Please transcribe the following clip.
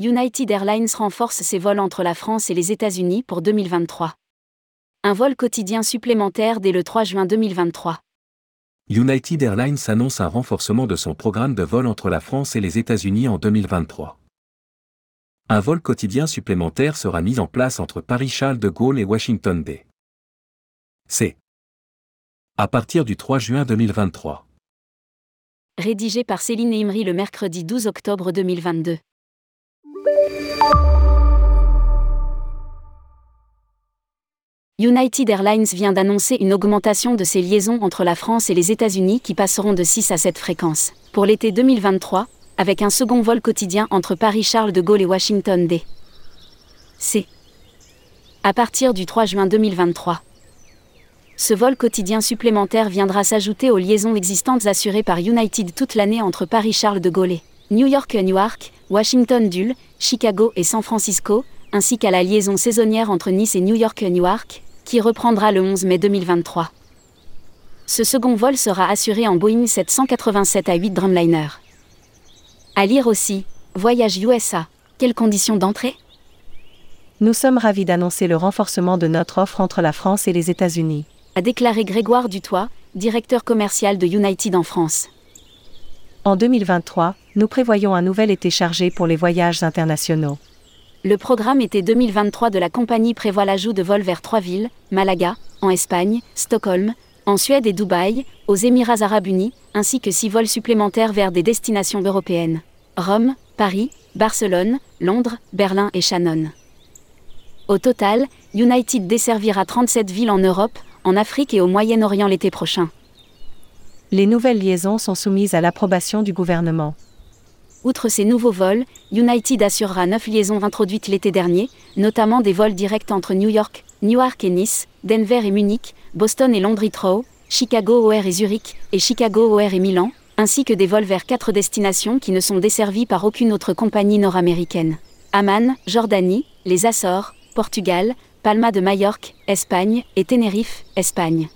United Airlines renforce ses vols entre la France et les États-Unis pour 2023. Un vol quotidien supplémentaire dès le 3 juin 2023. United Airlines annonce un renforcement de son programme de vol entre la France et les États-Unis en 2023. Un vol quotidien supplémentaire sera mis en place entre Paris-Charles de Gaulle et Washington D. C. À partir du 3 juin 2023. Rédigé par Céline Imri le mercredi 12 octobre 2022. United Airlines vient d'annoncer une augmentation de ses liaisons entre la France et les États-Unis qui passeront de 6 à 7 fréquences pour l'été 2023, avec un second vol quotidien entre Paris-Charles de Gaulle et Washington D. C. À partir du 3 juin 2023. Ce vol quotidien supplémentaire viendra s'ajouter aux liaisons existantes assurées par United toute l'année entre Paris-Charles de Gaulle et New York-Newark, Washington-Dulles, Chicago et San Francisco, ainsi qu'à la liaison saisonnière entre Nice et New York-Newark, qui reprendra le 11 mai 2023. Ce second vol sera assuré en Boeing 787 à 8 Dreamliner. À lire aussi, Voyage USA, quelles conditions d'entrée? Nous sommes ravis d'annoncer le renforcement de notre offre entre la France et les États-Unis, a déclaré Grégoire Dutoit, directeur commercial de United en France. En 2023, nous prévoyons un nouvel été chargé pour les voyages internationaux. Le programme été 2023 de la compagnie prévoit l'ajout de vols vers trois villes, Malaga, en Espagne, Stockholm, en Suède et Dubaï, aux Émirats arabes unis, ainsi que six vols supplémentaires vers des destinations européennes. Rome, Paris, Barcelone, Londres, Berlin et Shannon. Au total, United desservira 37 villes en Europe, en Afrique et au Moyen-Orient l'été prochain. Les nouvelles liaisons sont soumises à l'approbation du gouvernement. Outre ces nouveaux vols, United assurera neuf liaisons introduites l'été dernier, notamment des vols directs entre New York, Newark et Nice, Denver et Munich, Boston et Londres Heathrow, Chicago OR et Zurich, et Chicago OR et Milan, ainsi que des vols vers quatre destinations qui ne sont desservies par aucune autre compagnie nord-américaine. Amman, Jordanie, les Açores, Portugal, Palma de Majorque, Espagne, et Tenerife, Espagne.